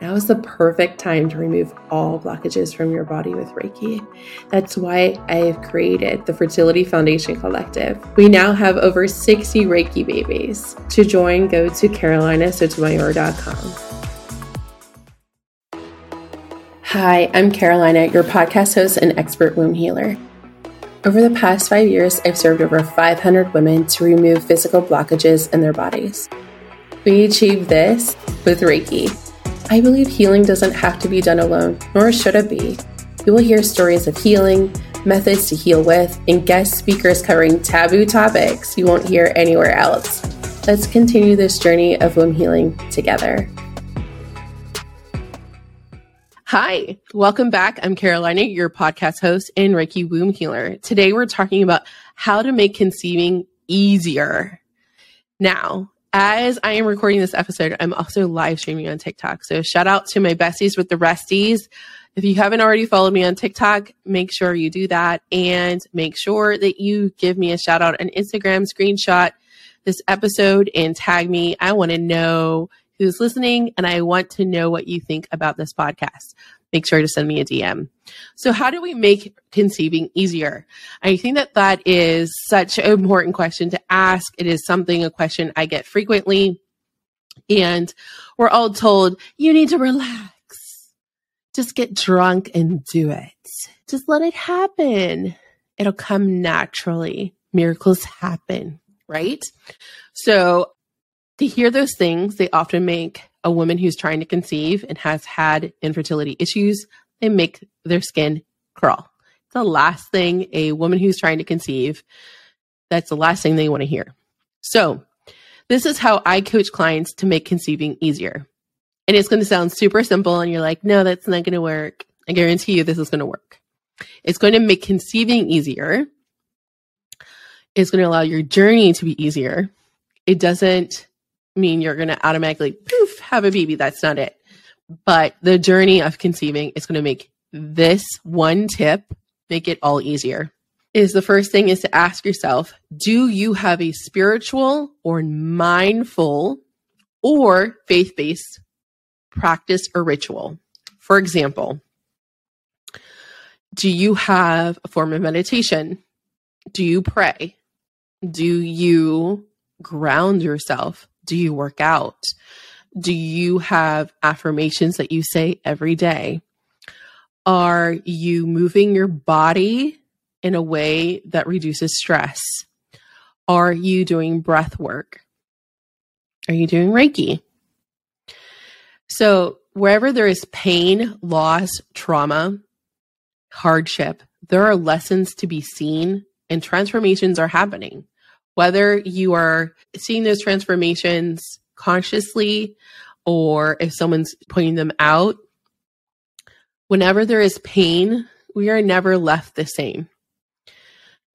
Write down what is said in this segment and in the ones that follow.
Now is the perfect time to remove all blockages from your body with Reiki. That's why I have created the Fertility Foundation Collective. We now have over 60 Reiki babies. To join, go to carolinasotomayor.com. Hi, I'm Carolina, your podcast host and expert womb healer. Over the past five years, I've served over 500 women to remove physical blockages in their bodies. We achieve this with Reiki. I believe healing doesn't have to be done alone, nor should it be. You will hear stories of healing, methods to heal with, and guest speakers covering taboo topics you won't hear anywhere else. Let's continue this journey of womb healing together. Hi, welcome back. I'm Carolina, your podcast host and Reiki womb healer. Today we're talking about how to make conceiving easier. Now, as I am recording this episode, I'm also live streaming on TikTok. So shout out to my besties with the resties. If you haven't already followed me on TikTok, make sure you do that and make sure that you give me a shout out on Instagram, screenshot this episode and tag me. I want to know who's listening and I want to know what you think about this podcast make sure to send me a DM. So, how do we make conceiving easier? I think that that is such an important question to ask. It is something, a question I get frequently. And we're all told, you need to relax. Just get drunk and do it. Just let it happen. It'll come naturally. Miracles happen, right? So, to hear those things, they often make a woman who's trying to conceive and has had infertility issues, they make their skin crawl. It's the last thing a woman who's trying to conceive, that's the last thing they want to hear. So, this is how I coach clients to make conceiving easier. And it's going to sound super simple, and you're like, no, that's not going to work. I guarantee you this is going to work. It's going to make conceiving easier. It's going to allow your journey to be easier. It doesn't mean you're going to automatically poof have a baby. That's not it. But the journey of conceiving is going to make this one tip make it all easier. Is the first thing is to ask yourself, do you have a spiritual or mindful or faith-based practice or ritual? For example, do you have a form of meditation? Do you pray? Do you ground yourself? Do you work out? Do you have affirmations that you say every day? Are you moving your body in a way that reduces stress? Are you doing breath work? Are you doing Reiki? So, wherever there is pain, loss, trauma, hardship, there are lessons to be seen and transformations are happening. Whether you are seeing those transformations consciously or if someone's pointing them out, whenever there is pain, we are never left the same.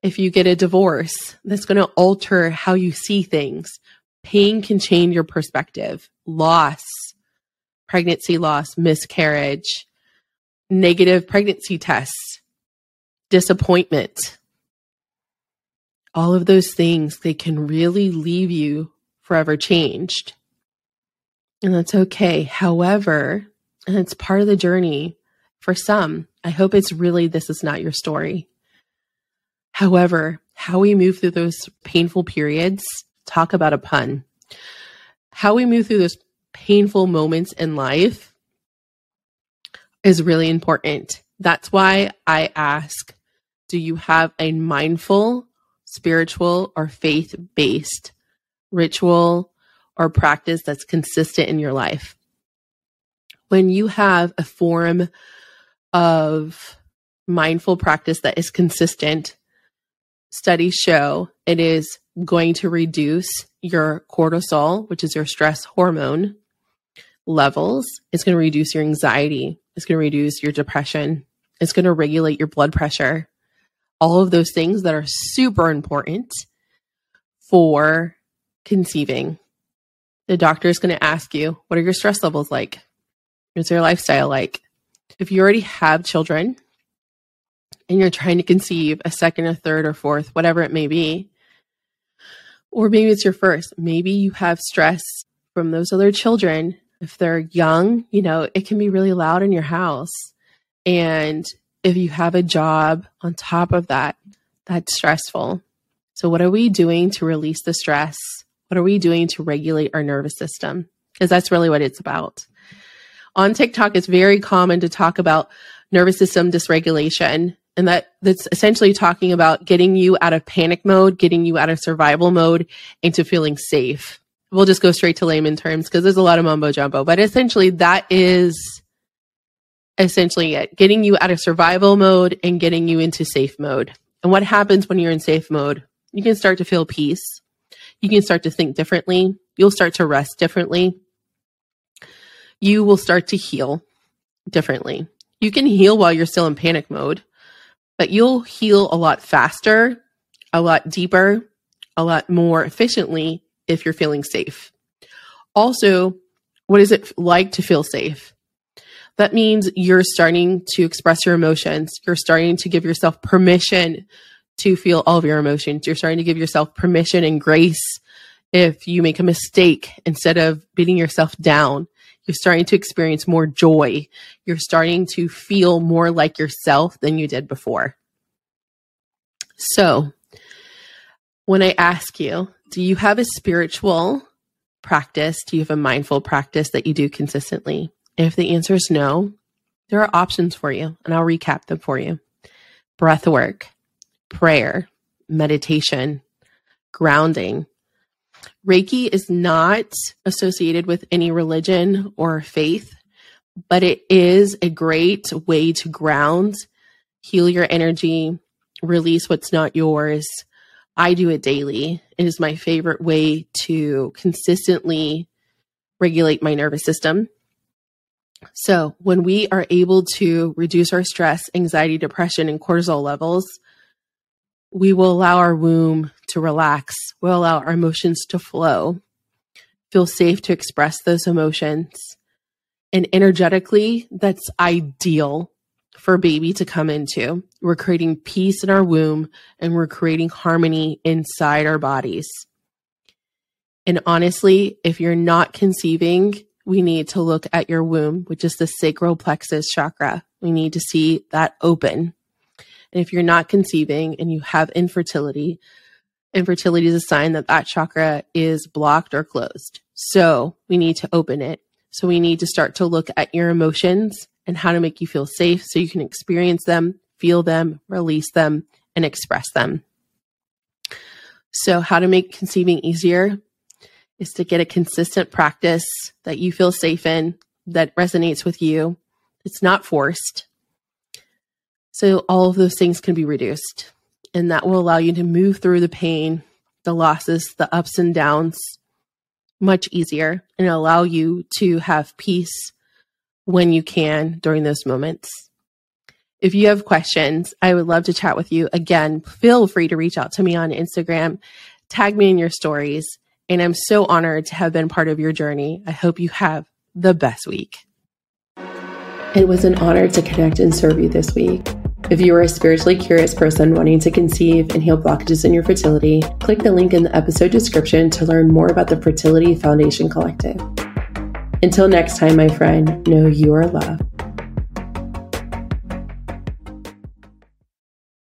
If you get a divorce, that's going to alter how you see things. Pain can change your perspective. Loss, pregnancy loss, miscarriage, negative pregnancy tests, disappointment. All of those things, they can really leave you forever changed. And that's okay. However, and it's part of the journey for some. I hope it's really this is not your story. However, how we move through those painful periods, talk about a pun. How we move through those painful moments in life is really important. That's why I ask do you have a mindful, spiritual, or faith based ritual, or practice that's consistent in your life. When you have a form of mindful practice that is consistent, studies show it is going to reduce your cortisol, which is your stress hormone levels. It's going to reduce your anxiety. It's going to reduce your depression. It's going to regulate your blood pressure. All of those things that are super important for conceiving, the doctor is going to ask you, what are your stress levels like? What's your lifestyle like? If you already have children and you're trying to conceive a second or third or fourth, whatever it may be, or maybe it's your first, maybe you have stress from those other children If they're young, you know, it can be really loud in your house. And if you have a job on top of that, that's stressful. So, what are we doing to release the stress? What are we doing to regulate our nervous system? Because that's really what it's about. On TikTok, it's very common to talk about nervous system dysregulation. And that that's essentially talking about getting you out of panic mode, getting you out of survival mode into feeling safe. We'll just go straight to layman terms because there's a lot of mumbo jumbo, but essentially that is essentially it getting you out of survival mode and getting you into safe mode. And what happens when you're in safe mode? You can start to feel peace. You can start to think differently. You'll start to rest differently. You will start to heal differently. You can heal while you're still in panic mode, but you'll heal a lot faster, a lot deeper, a lot more efficiently if you're feeling safe. Also, what is it like to feel safe? That means you're starting to express your emotions. You're starting to give yourself permission to feel all of your emotions. You're starting to give yourself permission and grace if you make a mistake instead of beating yourself down. You're starting to experience more joy. You're starting to feel more like yourself than you did before. So, when I ask you, do you have a spiritual practice? Do you have a mindful practice that you do consistently? If the answer is no, there are options for you, and I'll recap them for you breath work, prayer, meditation, grounding. Reiki is not associated with any religion or faith, but it is a great way to ground, heal your energy, release what's not yours. I do it daily. It is my favorite way to consistently regulate my nervous system so, when we are able to reduce our stress, anxiety, depression, and cortisol levels, we will allow our womb to relax. We'll allow our emotions to flow, feel safe to express those emotions. And energetically, that's ideal for baby to come into. We're creating peace in our womb and we're creating harmony inside our bodies. And honestly, if you're not conceiving, we need to look at your womb, which is the sacral plexus chakra. We need to see that open. And if you're not conceiving and you have infertility, infertility is a sign that that chakra is blocked or closed. So we need to open it. So we need to start to look at your emotions and how to make you feel safe so you can experience them, feel them, release them, and express them. So, how to make conceiving easier is to get a consistent practice that you feel safe in, that resonates with you. It's not forced. So all of those things can be reduced. And that will allow you to move through the pain, the losses, the ups and downs much easier and allow you to have peace when you can during those moments. If you have questions, I would love to chat with you. Again, feel free to reach out to me on Instagram, tag me in your stories and I'm so honored to have been part of your journey. I hope you have the best week. It was an honor to connect and serve you this week. If you are a spiritually curious person wanting to conceive and heal blockages in your fertility, click the link in the episode description to learn more about the Fertility Foundation Collective. Until next time, my friend, know you are loved.